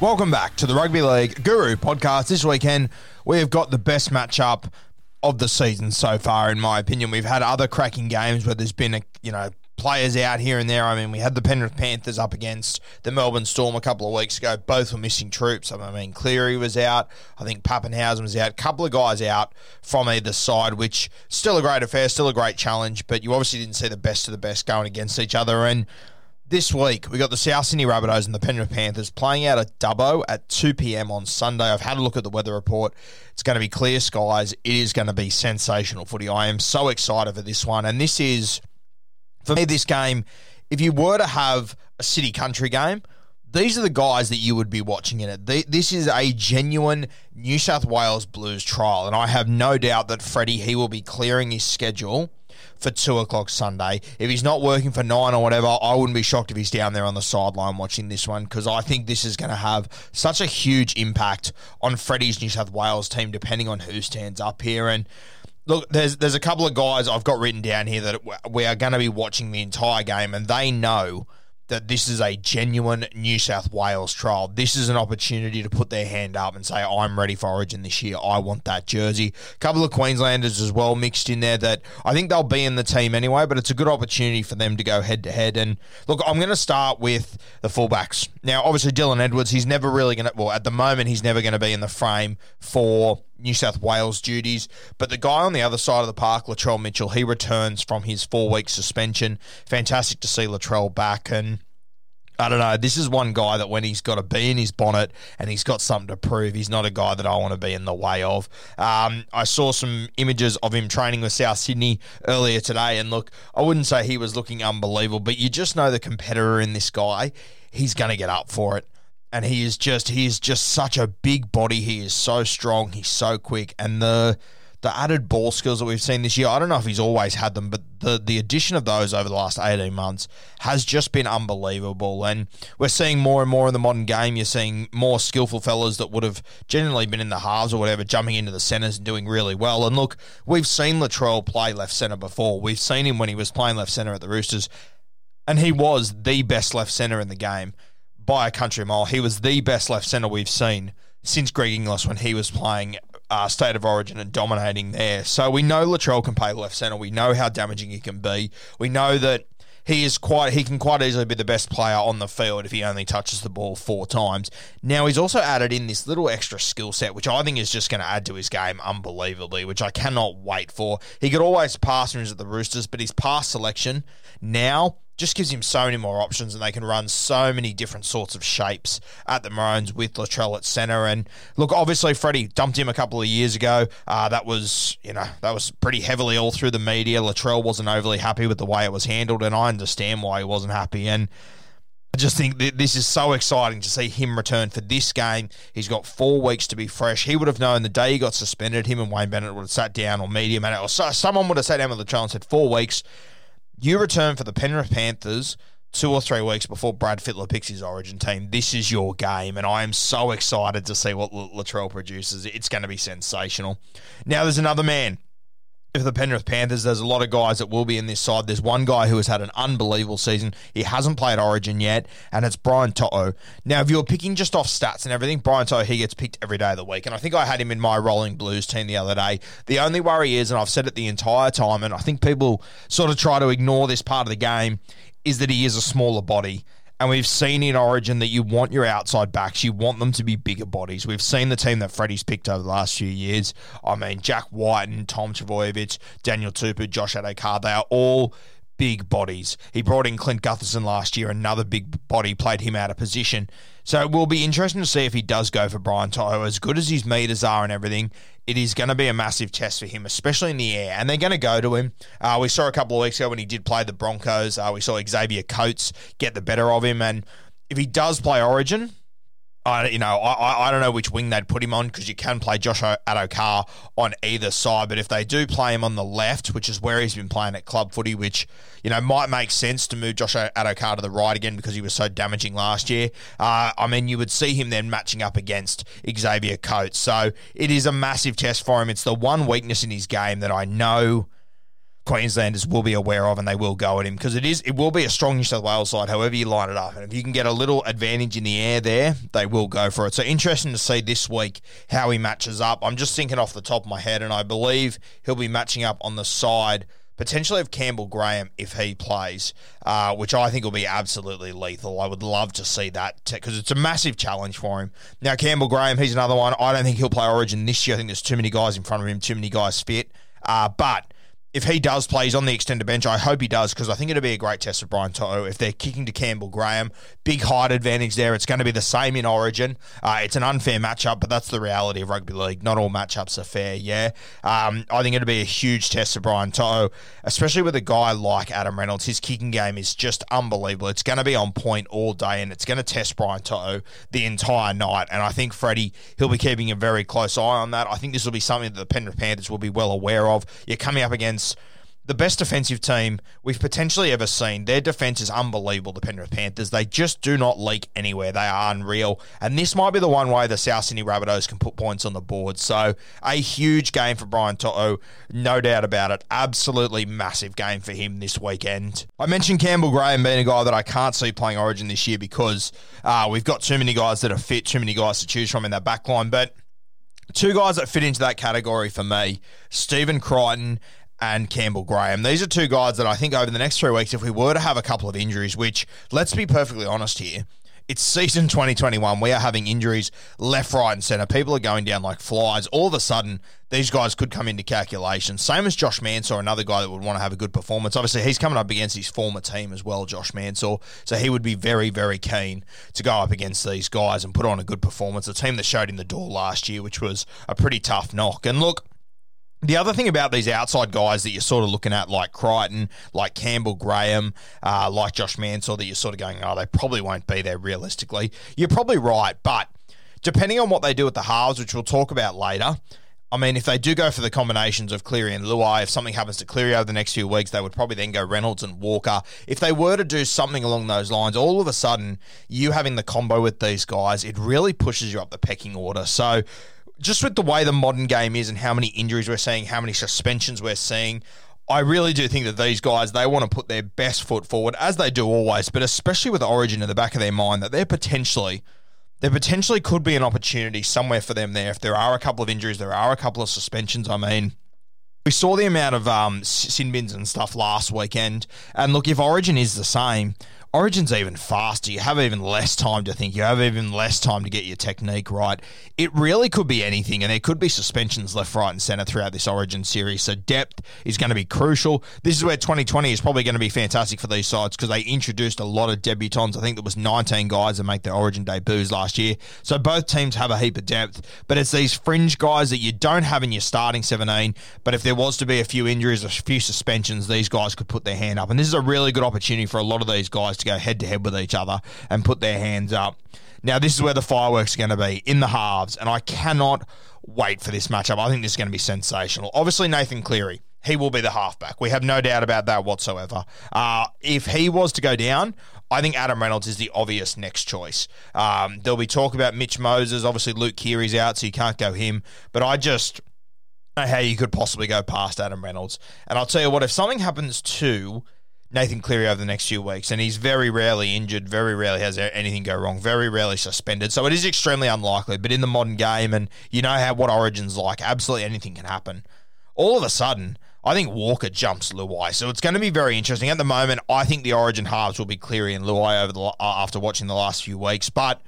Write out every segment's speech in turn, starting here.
Welcome back to the Rugby League Guru podcast. This weekend, we have got the best matchup of the season so far, in my opinion. We've had other cracking games where there's been, a, you know, players out here and there. I mean, we had the Penrith Panthers up against the Melbourne Storm a couple of weeks ago. Both were missing troops. I mean, Cleary was out. I think Papenhuyzen was out. A couple of guys out from either side, which still a great affair, still a great challenge. But you obviously didn't see the best of the best going against each other. And this week, we got the South Sydney Rabbitohs and the Penrith Panthers playing out at Dubbo at 2 p.m. on Sunday. I've had a look at the weather report. It's going to be clear skies. It is going to be sensational footy. I am so excited for this one. And this is, for me, this game, if you were to have a city country game, these are the guys that you would be watching in it. This is a genuine New South Wales Blues trial. And I have no doubt that Freddie, he will be clearing his schedule for two o'clock Sunday. If he's not working for nine or whatever, I wouldn't be shocked if he's down there on the sideline watching this one because I think this is going to have such a huge impact on Freddie's New South Wales team, depending on who stands up here. And look, there's there's a couple of guys I've got written down here that we are going to be watching the entire game, and they know that this is a genuine New South Wales trial. This is an opportunity to put their hand up and say, I'm ready for Origin this year. I want that jersey. A couple of Queenslanders as well mixed in there that I think they'll be in the team anyway, but it's a good opportunity for them to go head to head. And look, I'm going to start with the fullbacks. Now, obviously, Dylan Edwards, he's never really going to, well, at the moment, he's never going to be in the frame for New South Wales duties. But the guy on the other side of the park, Latrell Mitchell, he returns from his four week suspension. Fantastic to see Latrell back. And I don't know. This is one guy that when he's got to be in his bonnet and he's got something to prove, he's not a guy that I want to be in the way of. Um, I saw some images of him training with South Sydney earlier today, and look, I wouldn't say he was looking unbelievable, but you just know the competitor in this guy, he's going to get up for it. And he is just he is just such a big body. He is so strong. He's so quick, and the the added ball skills that we've seen this year, I don't know if he's always had them, but the, the addition of those over the last 18 months has just been unbelievable. And we're seeing more and more in the modern game. You're seeing more skillful fellas that would have generally been in the halves or whatever, jumping into the centres and doing really well. And look, we've seen Latrell play left centre before. We've seen him when he was playing left centre at the Roosters, and he was the best left centre in the game by a country mile. He was the best left centre we've seen since Greg Inglis when he was playing uh, State of Origin and dominating there. So we know Latrell can play left centre. We know how damaging he can be. We know that he is quite he can quite easily be the best player on the field if he only touches the ball four times. Now he's also added in this little extra skill set, which I think is just going to add to his game unbelievably, which I cannot wait for. He could always pass when he was at the Roosters, but his pass selection now just gives him so many more options and they can run so many different sorts of shapes at the Maroons with Latrell at centre. And look, obviously Freddie dumped him a couple of years ago. Uh, that was, you know, that was pretty heavily all through the media. Latrell wasn't overly happy with the way it was handled and I understand why he wasn't happy. And I just think that this is so exciting to see him return for this game. He's got four weeks to be fresh. He would have known the day he got suspended, him and Wayne Bennett would have sat down or medium, and or someone would have sat down with the and said, Four weeks. You return for the Penrith Panthers two or three weeks before Brad Fittler picks his origin team. This is your game, and I am so excited to see what Latrell produces. It's going to be sensational. Now, there's another man for the Penrith Panthers, there's a lot of guys that will be in this side. There's one guy who has had an unbelievable season. He hasn't played Origin yet, and it's Brian To'o. Now, if you're picking just off stats and everything, Brian To'o, he gets picked every day of the week. And I think I had him in my Rolling Blues team the other day. The only worry is, and I've said it the entire time, and I think people sort of try to ignore this part of the game, is that he is a smaller body. And we've seen in Origin that you want your outside backs, you want them to be bigger bodies. We've seen the team that Freddie's picked over the last few years. I mean, Jack Wighton and Tom Trbojevic, Daniel Tupou, Josh Addo-Carr, they are all big bodies. He brought in Clint Gutherson last year, another big body, played him out of position. So it will be interesting to see if he does go for Brian To'o. As good as his meters are and everything, it is going to be a massive test for him, especially in the air. And they're going to go to him. Uh, we saw a couple of weeks ago when he did play the Broncos, uh, we saw Xavier Coates get the better of him. And if he does play Origin, I, you know, I, I don't know which wing they'd put him on because you can play Josh Addo-Carr on either side. But if they do play him on the left, which is where he's been playing at club footy, which, you know, might make sense to move Josh Addo-Carr to the right again because he was so damaging last year. Uh, I mean, you would see him then matching up against Xavier Coates. So it is a massive test for him. It's the one weakness in his game that I know Queenslanders will be aware of and they will go at him because it is it will be a strong New South Wales side, however you line it up. And if you can get a little advantage in the air there, they will go for it. So interesting to see this week how he matches up. I'm just thinking off the top of my head, and I believe he'll be matching up on the side potentially of Campbell Graham if he plays, uh, which I think will be absolutely lethal. I would love to see that because it's a massive challenge for him. Now, Campbell Graham, he's another one. I don't think he'll play Origin this year. I think there's too many guys in front of him, too many guys fit. Uh, but if he does play, he's on the extended bench. I hope he does because I think it'll be a great test for Brian To'o. If they're kicking to Campbell Graham, big height advantage there. It's going to be the same in Origin. Uh, it's an unfair matchup, but that's the reality of rugby league. Not all matchups are fair. Yeah, um, I think it'll be a huge test for Brian To'o, especially with a guy like Adam Reynolds. His kicking game is just unbelievable. It's going to be on point all day, and it's going to test Brian To'o the entire night. And I think Freddie he'll be keeping a very close eye on that. I think this will be something that the Penrith Panthers will be well aware of. You're coming up against the best defensive team we've potentially ever seen. Their defense is unbelievable, the Penrith Panthers. They just do not leak anywhere. They are unreal. And this might be the one way the South Sydney Rabbitohs can put points on the board. So, a huge game for Brian To'o, no doubt about it. Absolutely massive game for him this weekend. I mentioned Campbell Graham being a guy that I can't see playing Origin this year because uh, we've got too many guys that are fit, too many guys to choose from in that backline. But Two guys that fit into that category for me Stephen Crichton and Campbell Graham. These are two guys that I think over the next three weeks, if we were to have a couple of injuries, which let's be perfectly honest here, it's season 2021. We are having injuries left, right, and centre. People are going down like flies. All of a sudden, these guys could come into calculation. Same as Josh Mansour, another guy that would want to have a good performance. Obviously, he's coming up against his former team as well, Josh Mansour. So he would be very, very keen to go up against these guys and put on a good performance. A team that showed him the door last year, which was a pretty tough knock. And look, the other thing about these outside guys that you're sort of looking at, like Crichton, like Campbell Graham, uh, like Josh Mansour, that you're sort of going, oh, they probably won't be there realistically. You're probably right, but depending on what they do at the halves, which we'll talk about later, I mean, if they do go for the combinations of Cleary and Luai, if something happens to Cleary over the next few weeks, they would probably then go Reynolds and Walker. If they were to do something along those lines, all of a sudden, you having the combo with these guys, it really pushes you up the pecking order. So, just with the way the modern game is and how many injuries we're seeing, how many suspensions we're seeing, I really do think that these guys they want to put their best foot forward as they do always, but especially with Origin in the back of their mind that they're potentially there potentially could be an opportunity somewhere for them there if there are a couple of injuries, there are a couple of suspensions. I mean, we saw the amount of um, sin bins and stuff last weekend, and look, if Origin is the same, Origin's even faster. You have even less time to think. You have even less time to get your technique right. It really could be anything, and there could be suspensions left, right, and centre throughout this Origin series. So depth is going to be crucial. This is where 2020 is probably going to be fantastic for these sides because they introduced a lot of debutants. I think there was 19 guys that make their Origin debuts last year. So both teams have a heap of depth, but it's these fringe guys that you don't have in your starting 17. But if there was to be a few injuries, a few suspensions, these guys could put their hand up, and this is a really good opportunity for a lot of these guys to go head to head with each other and put their hands up. Now, this is where the fireworks are going to be in the halves, and I cannot wait for this matchup. I think this is going to be sensational. Obviously, Nathan Cleary, he will be the halfback. We have no doubt about that whatsoever. Uh, if he was to go down, I think Adam Reynolds is the obvious next choice. Um, there'll be talk about Mitch Moses. Obviously, Luke Keary's out, so you can't go him. But I just know how you could possibly go past Adam Reynolds. And I'll tell you what, if something happens to Nathan Cleary over the next few weeks, and he's very rarely injured, very rarely has anything go wrong, very rarely suspended. So it is extremely unlikely. But in the modern game, and you know how what Origin's like, absolutely anything can happen. All of a sudden, I think Walker jumps Luai, so it's going to be very interesting. At the moment, I think the Origin halves will be Cleary and Luai over the after watching the last few weeks. But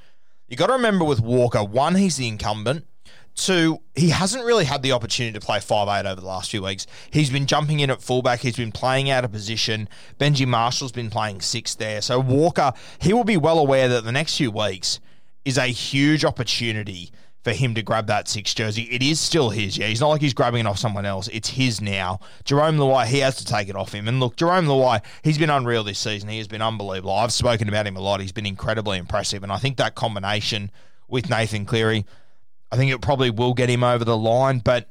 you got to remember with Walker, one, he's the incumbent. Two, he hasn't really had the opportunity to play five eight over the last few weeks. He's been jumping in at fullback. He's been playing out of position. Benji Marshall's been playing six there. So Walker, he will be well aware that the next few weeks is a huge opportunity for him to grab that six jersey. It is still his, yeah. He's not like he's grabbing it off someone else. It's his now. Jarome Luai, he has to take it off him. And look, Jarome Luai, he's been unreal this season. He has been unbelievable. I've spoken about him a lot. He's been incredibly impressive. And I think that combination with Nathan Cleary, I think it probably will get him over the line. But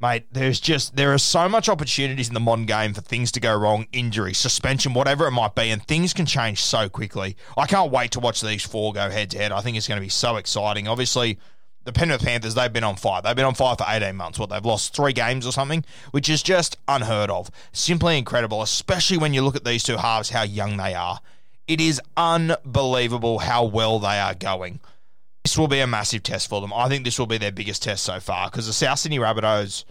mate, there's just there are so much opportunities in the modern game for things to go wrong, injury, suspension, whatever it might be, and things can change so quickly. I can't wait to watch these four go head to head. I think it's going to be so exciting. Obviously, the Penrith Panthers, they've been on fire. They've been on fire for 18 months. What, they've lost three games or something, which is just unheard of. Simply incredible, especially when you look at these two halves, how young they are. It is unbelievable how well they are going. This will be a massive test for them. I think this will be their biggest test so far because the South Sydney Rabbitohs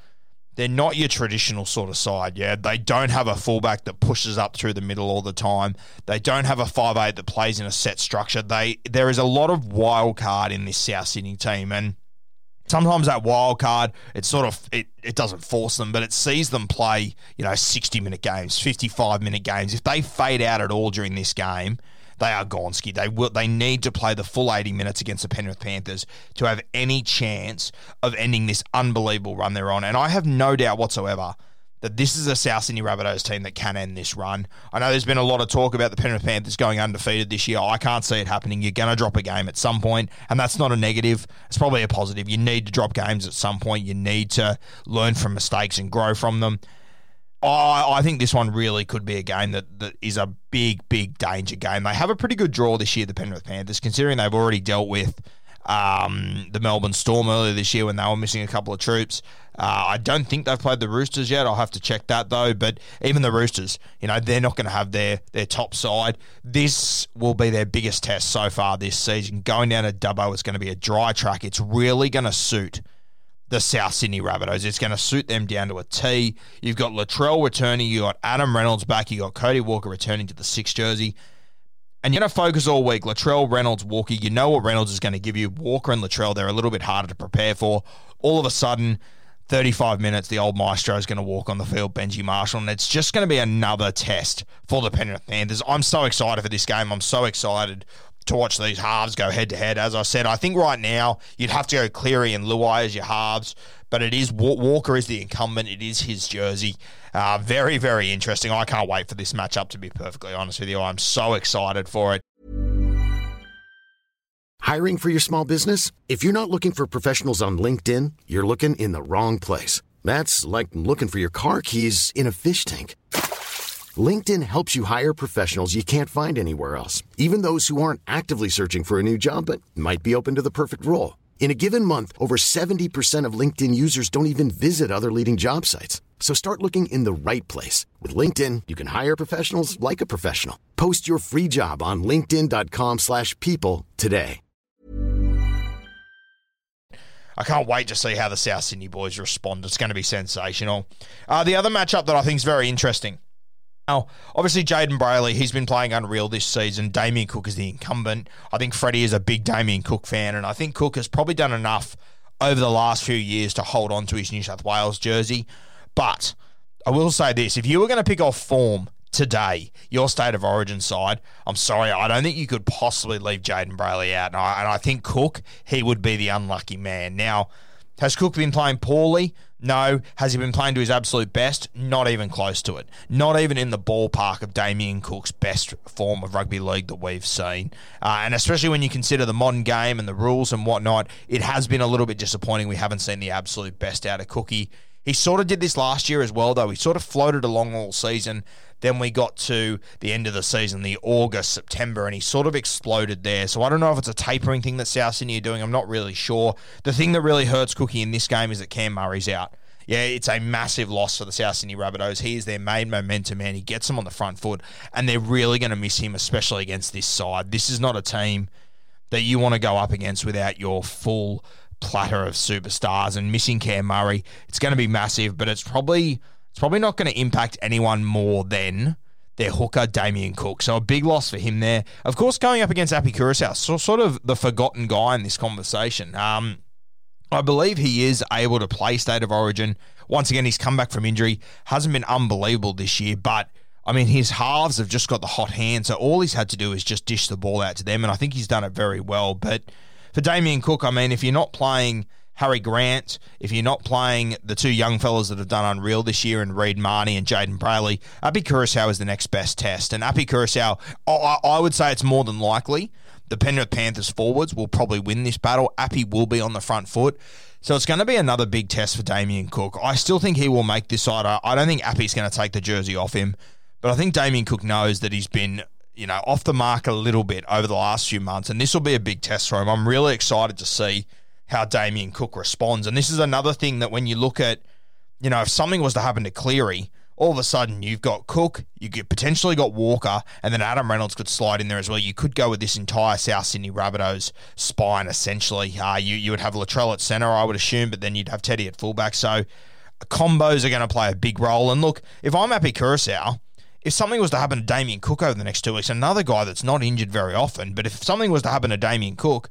they're not your traditional sort of side, yeah. They don't have a fullback that pushes up through the middle all the time. They don't have a five eight that plays in a set structure. They there is a lot of wild card in this South Sydney team and sometimes that wild card it sort of it, it doesn't force them but it sees them play you know 60 minute games 55 minute games if they fade out at all during this game they are Gonski. They will. They need to play the full 80 minutes against the Penrith Panthers to have any chance of ending this unbelievable run they're on. And I have no doubt whatsoever that this is a South Sydney Rabbitohs team that can end this run. I know there's been a lot of talk about the Penrith Panthers going undefeated this year. I can't see it happening. You're going to drop a game at some point, and that's not a negative. It's probably a positive. You need to drop games at some point. You need to learn from mistakes and grow from them. I, I think this one really could be a game that, that is a big, big danger game. They have a pretty good draw this year, the Penrith Panthers, considering they've already dealt with um, the Melbourne Storm earlier this year when they were missing a couple of troops. Uh, I don't think they've played the Roosters yet. I'll have to check that though. But even the Roosters, you know, they're not going to have their their top side. This will be their biggest test so far this season. Going down to Dubbo, is going to be a dry track. It's really going to suit the South Sydney Rabbitohs. It's going to suit them down to a T. You've got Latrell returning. You got Adam Reynolds back. You got Cody Walker returning to the six jersey. And you're going to focus all week. Latrell, Reynolds, Walker. You know what Reynolds is going to give you. Walker and Latrell, they're a little bit harder to prepare for. All of a sudden, 35 minutes, the old maestro is going to walk on the field, Benji Marshall, and it's just going to be another test for the Penrith Panthers. I'm so excited for this game. I'm so excited to watch these halves go head to head. As I said, I think right now you'd have to go Cleary and Luai as your halves, but it is Walker is the incumbent. It is his jersey. Uh, very, very interesting. I can't wait for this matchup, to be perfectly honest with you. I'm so excited for it. Hiring for your small business? If you're not looking for professionals on LinkedIn, you're looking in the wrong place. That's like looking for your car keys in a fish tank. LinkedIn helps you hire professionals you can't find anywhere else, even those who aren't actively searching for a new job but might be open to the perfect role. In a given month, over 70% of LinkedIn users don't even visit other leading job sites. So start looking in the right place. With LinkedIn, you can hire professionals like a professional. Post your free job on linkedin.com slash people today. I can't wait to see how the South Sydney boys respond. It's going to be sensational. Uh, the other matchup that I think is very interesting now, obviously, Jayden Brailey, he's been playing unreal this season. Damien Cook is the incumbent. I think Freddie is a big Damien Cook fan, and I think Cook has probably done enough over the last few years to hold on to his New South Wales jersey. But I will say this if you were going to pick off form today, your state of origin side, I'm sorry, I don't think you could possibly leave Jayden Brailey out. And I, and I think Cook, he would be the unlucky man. Now, Has Cook been playing poorly? No. Has he been playing to his absolute best? Not even close to it. Not even in the ballpark of Damien Cook's best form of rugby league that we've seen. Uh, and especially when you consider the modern game and the rules and whatnot, it has been a little bit disappointing. We haven't seen the absolute best out of Cookie. He sort of did this last year as well, though. He sort of floated along all season. Then we got to the end of the season, the August, September, and he sort of exploded there. So I don't know if it's a tapering thing that South Sydney are doing. I'm not really sure. The thing that really hurts Cookie in this game is that Cam Murray's out. Yeah, it's a massive loss for the South Sydney Rabbitohs. He is their main momentum man. He gets them on the front foot, and they're really going to miss him, especially against this side. This is not a team that you want to go up against without your full platter of superstars and missing Cam Murray. It's going to be massive, but it's probably it's probably not going to impact anyone more than their hooker, Damien Cook. So a big loss for him there. Of course, going up against Api Koroisau, so sort of the forgotten guy in this conversation. Um, I believe he is able to play State of Origin. Once again, he's come back from injury. Hasn't been unbelievable this year, but I mean, his halves have just got the hot hand. So all he's had to do is just dish the ball out to them. And I think he's done it very well. But for Damien Cook, I mean, if you're not playing Harry Grant, if you're not playing the two young fellas that have done unreal this year, and Reed Mahoney and Jayden Brailey, Api Koroisau is the next best test. And Api Koroisau, I, I would say it's more than likely the Penrith Panthers forwards will probably win this battle. Api will be on the front foot. So it's going to be another big test for Damien Cook. I still think he will make this side. I don't think Api's going to take the jersey off him, but I think Damien Cook knows that he's been, you know, off the mark a little bit over the last few months, and this will be a big test for him. I'm really excited to see how Damien Cook responds. And this is another thing that when you look at, you know, if something was to happen to Cleary, all of a sudden you've got Cook, you potentially got Walker, and then Adam Reynolds could slide in there as well. You could go with this entire South Sydney Rabbitohs spine essentially. Uh, you you would have Latrell at centre, I would assume, but then you'd have Teddy at fullback. So combos are going to play a big role. And look, if I'm Api Koroisau, if something was to happen to Damien Cook over the next two weeks, another guy that's not injured very often, but if something was to happen to Damien Cook,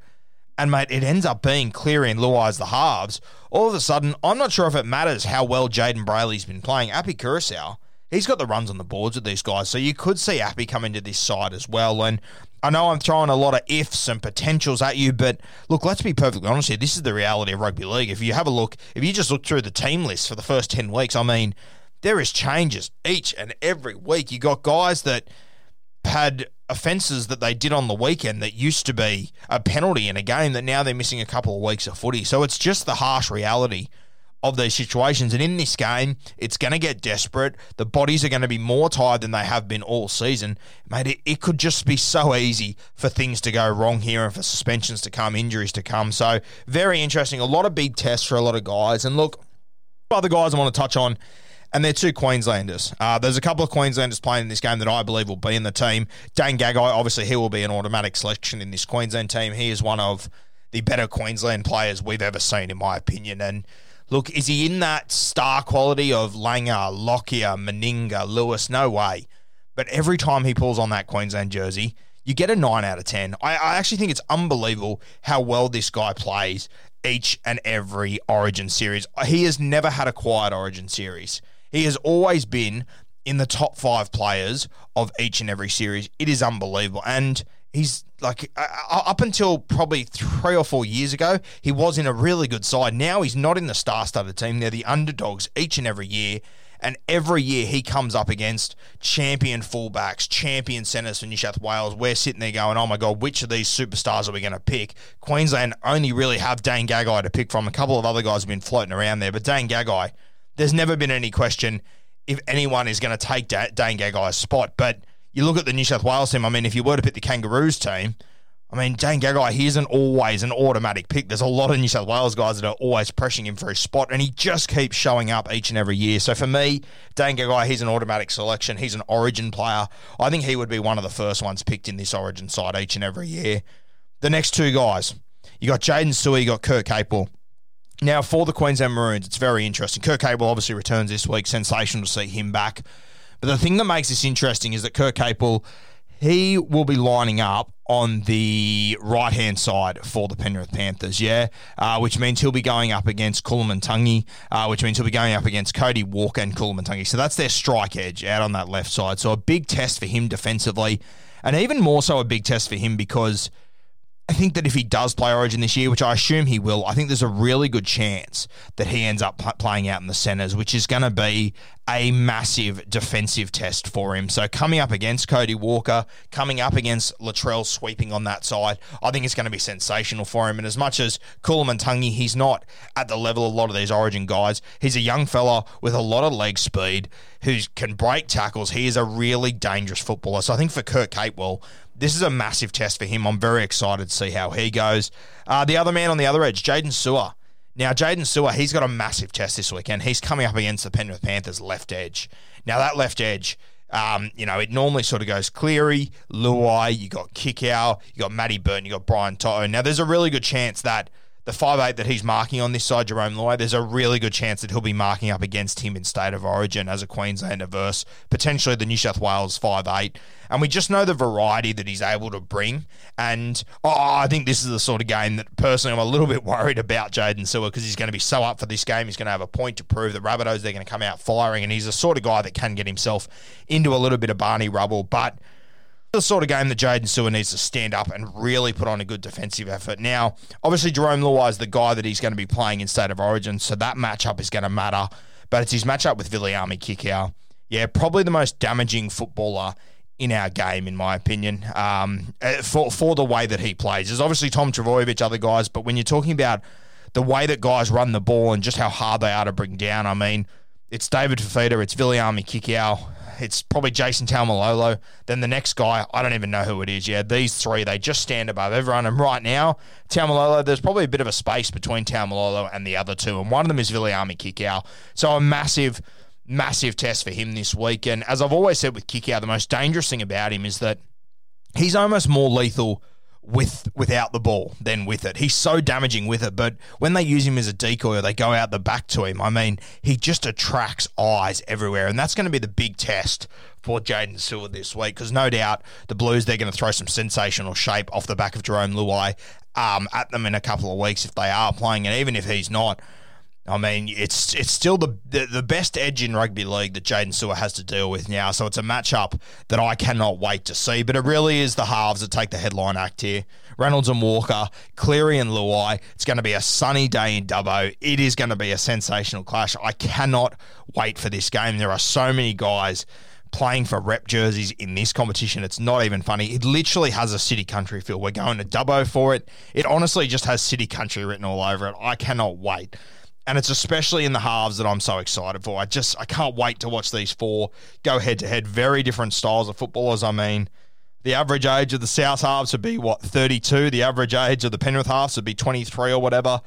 and mate, it ends up being Cleary and Luai as the halves. All of a sudden, I'm not sure if it matters how well Jayden Brailey's been playing. Api Koroisau, he's got the runs on the boards with these guys, so you could see Api come into this side as well. And I know I'm throwing a lot of ifs and potentials at you, but look, let's be perfectly honest here. This is the reality of rugby league. If you have a look, if you just look through the team list for the first 10 weeks, I mean, there is changes each and every week. You got guys that had offences that they did on the weekend that used to be a penalty in a game that now they're missing a couple of weeks of footy. So it's just the harsh reality of these situations. And in this game, it's going to get desperate. The bodies are going to be more tired than they have been all season. Mate, it, it could just be so easy for things to go wrong here and for suspensions to come, injuries to come. So very interesting. A lot of big tests for a lot of guys. And look, other guys I want to touch on and they're two Queenslanders. Uh, there's a couple of Queenslanders playing in this game that I believe will be in the team. Dane Gagai, obviously, he will be an automatic selection in this Queensland team. He is one of the better Queensland players we've ever seen, in my opinion. And look, is he in that star quality of Langer, Lockyer, Meninga, Lewis? No way. But every time he pulls on that Queensland jersey, you get a 9 out of 10. I, I actually think it's unbelievable how well this guy plays each and every Origin series. He has never had a quiet Origin series. He has always been in the top five players of each and every series. It is unbelievable. And he's like uh, up until probably three or four years ago, he was in a really good side. Now he's not in the star-studded team. They're the underdogs each and every year. And every year he comes up against champion fullbacks, champion centres for New South Wales. We're sitting there going, oh my God, which of these superstars are we going to pick? Queensland only really have Dane Gagai to pick from. A couple of other guys have been floating around there, but Dane Gagai there's never been any question if anyone is going to take da- Dane Gagai's spot. But you look at the New South Wales team. I mean, if you were to pick the Kangaroos team, I mean, Dane Gagai, he isn't always an automatic pick. There's a lot of New South Wales guys that are always pressing him for his spot, and he just keeps showing up each and every year. So for me, Dane Gagai, he's an automatic selection. He's an origin player. I think he would be one of the first ones picked in this origin side each and every year. The next two guys, you got Jaydn Su'A, you got Kurt Capewell. Now, for the Queensland Maroons, it's very interesting. Kurt Capewell obviously returns this week. Sensational to see him back. But the thing that makes this interesting is that Kurt Capewell, he will be lining up on the right hand side for the Penrith Panthers, yeah, uh, which means he'll be going up against Koloamatangi, uh, which means he'll be going up against Cody Walker and Koloamatangi. So that's their strike edge out on that left side. So a big test for him defensively, and even more so a big test for him because I think that if he does play Origin this year, which I assume he will, I think there's a really good chance that he ends up playing out in the centres, which is going to be a massive defensive test for him. So coming up against Cody Walker, coming up against Latrell sweeping on that side, I think it's going to be sensational for him. And as much as Koloamatangi, he's not at the level of a lot of these Origin guys. He's a young fella with a lot of leg speed who can break tackles. He is a really dangerous footballer. So I think for Kurt Capewell, this is a massive test for him. I'm very excited to see how he goes. Uh, the other man on the other edge, Jaydn Su'A. Now, Jaydn Su'A, he's got a massive test this weekend. He's coming up against the Penrith Panthers left edge. Now, that left edge, um, you know, it normally sort of goes Cleary, Luai, you got Kikau, you got Matty Burton, you got Brian To'o. Now, there's a really good chance that the five eight that he's marking on this side, Jarome Luai, there's a really good chance that he'll be marking up against him in state of origin as a Queenslander versus potentially the New South Wales five eight. And we just know the variety that he's able to bring. And oh, I think this is the sort of game that personally I'm a little bit worried about Jaydn Su'A because he's going to be so up for this game. He's going to have a point to prove. The Rabbitohs, they're going to come out firing. And he's the sort of guy that can get himself into a little bit of Barney rubble. But the sort of game that Jaydn Su'A needs to stand up and really put on a good defensive effort. Now, obviously, Jarome Luai is the guy that he's going to be playing in State of Origin, so that matchup is going to matter. But it's his matchup with Viliami Kikau. Yeah, probably the most damaging footballer in our game, in my opinion, um, eh, for, for the way that he plays. There's obviously Tom Trbojevic, other guys, but when you're talking about the way that guys run the ball and just how hard they are to bring down, I mean, it's David Fifita, it's Viliami Kikau, it's probably Jason Taumalolo. Then the next guy, I don't even know who it is. Yeah, these three, they just stand above everyone. And right now, Taumalolo, there's probably a bit of a space between Taumalolo and the other two. And one of them is Viliami Kikau. So a massive, massive test for him this week. And as I've always said with Kikau, the most dangerous thing about him is that he's almost more lethal – with without the ball than with it. He's so damaging with it, but when they use him as a decoy or they go out the back to him, I mean, he just attracts eyes everywhere, and that's going to be the big test for Jaydn Su'A this week because no doubt the Blues they're going to throw some sensational shape off the back of Jarome Luai um, at them in a couple of weeks if they are playing, and even if he's not. I mean, it's it's still the, the, the best edge in rugby league that Jaydn Su'A has to deal with now. So it's a matchup that I cannot wait to see. But it really is the halves that take the headline act here. Reynolds and Walker, Cleary and Luai. It's going to be a sunny day in Dubbo. It is going to be a sensational clash. I cannot wait for this game. There are so many guys playing for rep jerseys in this competition. It's not even funny. It literally has a city country feel. We're going to Dubbo for it. It honestly just has city country written all over it. I cannot wait and it's especially in the halves that I'm so excited for. I just I can't wait to watch these four go head to head. Very different styles of footballers. I mean, the average age of the South halves would be what 32. The average age of the Penrith halves would be 23 or whatever.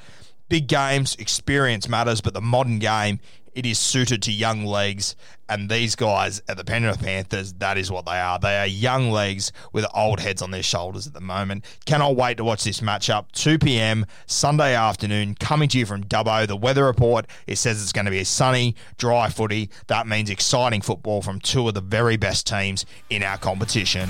Big games, experience matters, but the modern game it is suited to young legs, and these guys at the Penrith Panthers, that is what they are. They are young legs with old heads on their shoulders at the moment. Cannot wait to watch this matchup. 2 p.m. Sunday afternoon, coming to you from Dubbo. The weather report it says it's going to be a sunny, dry footy. That means exciting football from two of the very best teams in our competition.